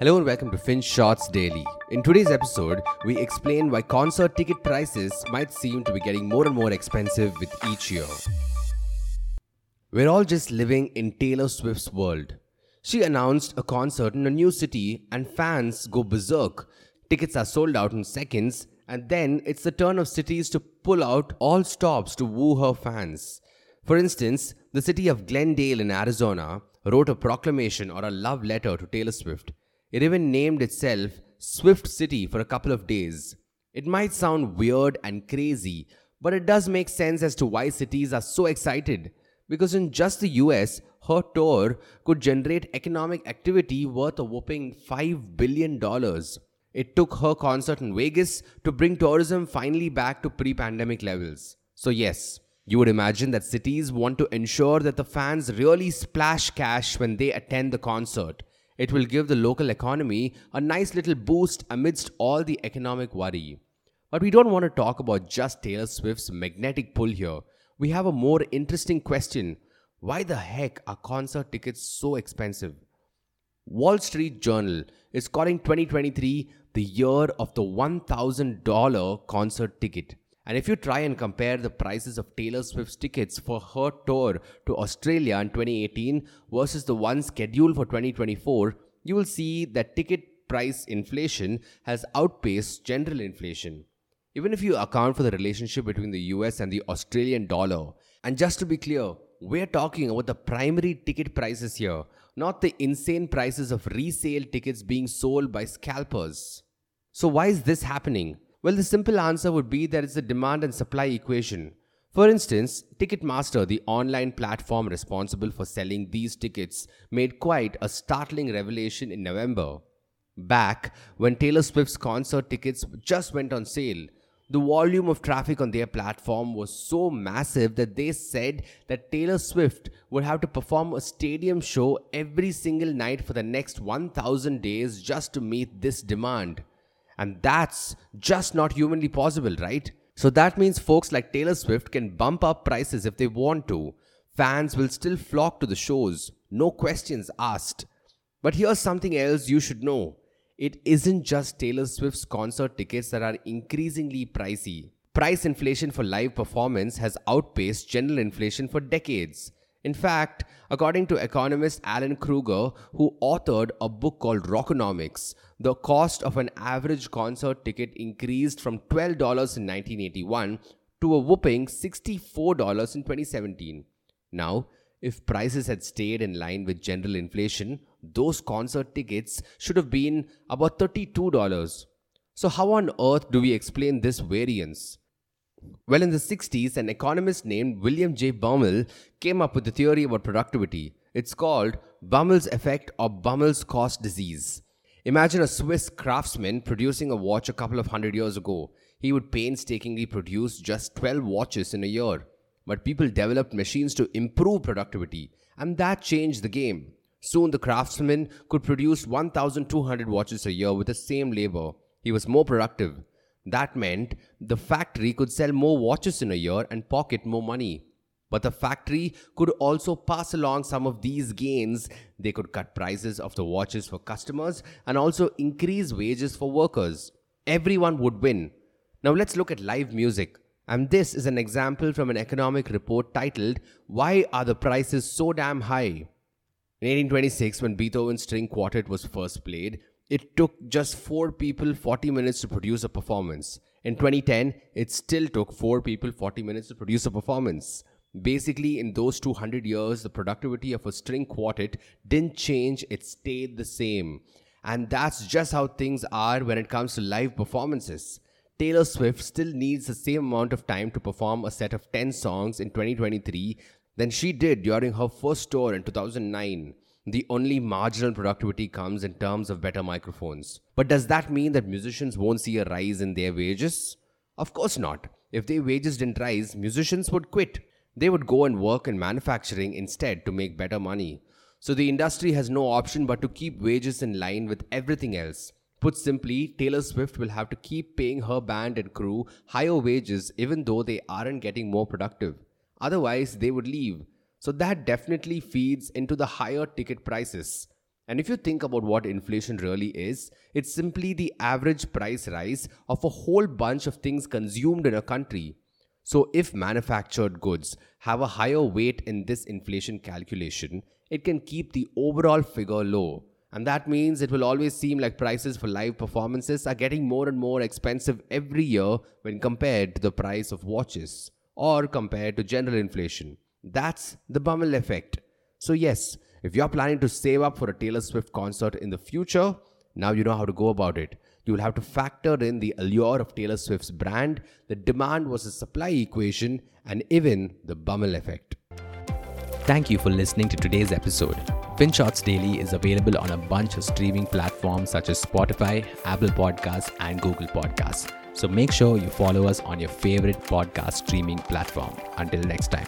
Hello and welcome to FinShots Daily. In today's episode, we explain why concert ticket prices might seem to be getting more and more expensive with each year. We're all just living in Taylor Swift's world. She announced a concert in a new city, and fans go berserk. Tickets are sold out in seconds, and then it's the turn of cities to pull out all stops to woo her fans. For instance, the city of Glendale in Arizona wrote a proclamation or a love letter to Taylor Swift it even named itself Swift City for a couple of days. It might sound weird and crazy, but it does make sense as to why cities are so excited. Because in just the US, her tour could generate economic activity worth a whopping $5 billion. It took her concert in Vegas to bring tourism finally back to pre pandemic levels. So, yes, you would imagine that cities want to ensure that the fans really splash cash when they attend the concert. It will give the local economy a nice little boost amidst all the economic worry. But we don't want to talk about just Taylor Swift's magnetic pull here. We have a more interesting question. Why the heck are concert tickets so expensive? Wall Street Journal is calling 2023 the year of the $1,000 concert ticket. And if you try and compare the prices of Taylor Swift's tickets for her tour to Australia in 2018 versus the one scheduled for 2024, you will see that ticket price inflation has outpaced general inflation. Even if you account for the relationship between the US and the Australian dollar, and just to be clear, we're talking about the primary ticket prices here, not the insane prices of resale tickets being sold by scalpers. So, why is this happening? Well, the simple answer would be that it's a demand and supply equation. For instance, Ticketmaster, the online platform responsible for selling these tickets, made quite a startling revelation in November. Back when Taylor Swift's concert tickets just went on sale, the volume of traffic on their platform was so massive that they said that Taylor Swift would have to perform a stadium show every single night for the next 1000 days just to meet this demand. And that's just not humanly possible, right? So that means folks like Taylor Swift can bump up prices if they want to. Fans will still flock to the shows, no questions asked. But here's something else you should know it isn't just Taylor Swift's concert tickets that are increasingly pricey. Price inflation for live performance has outpaced general inflation for decades. In fact, according to economist Alan Krueger, who authored a book called Rockonomics, the cost of an average concert ticket increased from $12 in 1981 to a whooping $64 in 2017. Now, if prices had stayed in line with general inflation, those concert tickets should have been about $32. So, how on earth do we explain this variance? Well, in the 60s, an economist named William J. Baumol came up with a theory about productivity. It's called Baumol's effect or Baumol's cost disease. Imagine a Swiss craftsman producing a watch a couple of hundred years ago. He would painstakingly produce just 12 watches in a year. But people developed machines to improve productivity, and that changed the game. Soon the craftsman could produce 1,200 watches a year with the same labor. He was more productive. That meant the factory could sell more watches in a year and pocket more money. But the factory could also pass along some of these gains. They could cut prices of the watches for customers and also increase wages for workers. Everyone would win. Now let's look at live music. And this is an example from an economic report titled, Why Are the Prices So Damn High? In 1826, when Beethoven's String Quartet was first played, it took just four people 40 minutes to produce a performance. In 2010, it still took four people 40 minutes to produce a performance. Basically, in those 200 years, the productivity of a string quartet didn't change, it stayed the same. And that's just how things are when it comes to live performances. Taylor Swift still needs the same amount of time to perform a set of 10 songs in 2023 than she did during her first tour in 2009 the only marginal productivity comes in terms of better microphones. But does that mean that musicians won't see a rise in their wages? Of course not. If their wages didn't rise, musicians would quit. They would go and work in manufacturing instead to make better money. So the industry has no option but to keep wages in line with everything else. Put simply, Taylor Swift will have to keep paying her band and crew higher wages even though they aren't getting more productive. Otherwise, they would leave. So that definitely feeds into the higher ticket prices. And if you think about what inflation really is, it's simply the average price rise of a whole bunch of things consumed in a country. So, if manufactured goods have a higher weight in this inflation calculation, it can keep the overall figure low. And that means it will always seem like prices for live performances are getting more and more expensive every year when compared to the price of watches or compared to general inflation. That's the Baumol effect. So, yes, if you're planning to save up for a Taylor Swift concert in the future, now you know how to go about it. You will have to factor in the allure of Taylor Swift's brand, the demand versus supply equation, and even the Baumol effect. Thank you for listening to today's episode. FinShots Daily is available on a bunch of streaming platforms such as Spotify, Apple Podcasts, and Google Podcasts. So make sure you follow us on your favorite podcast streaming platform. Until next time.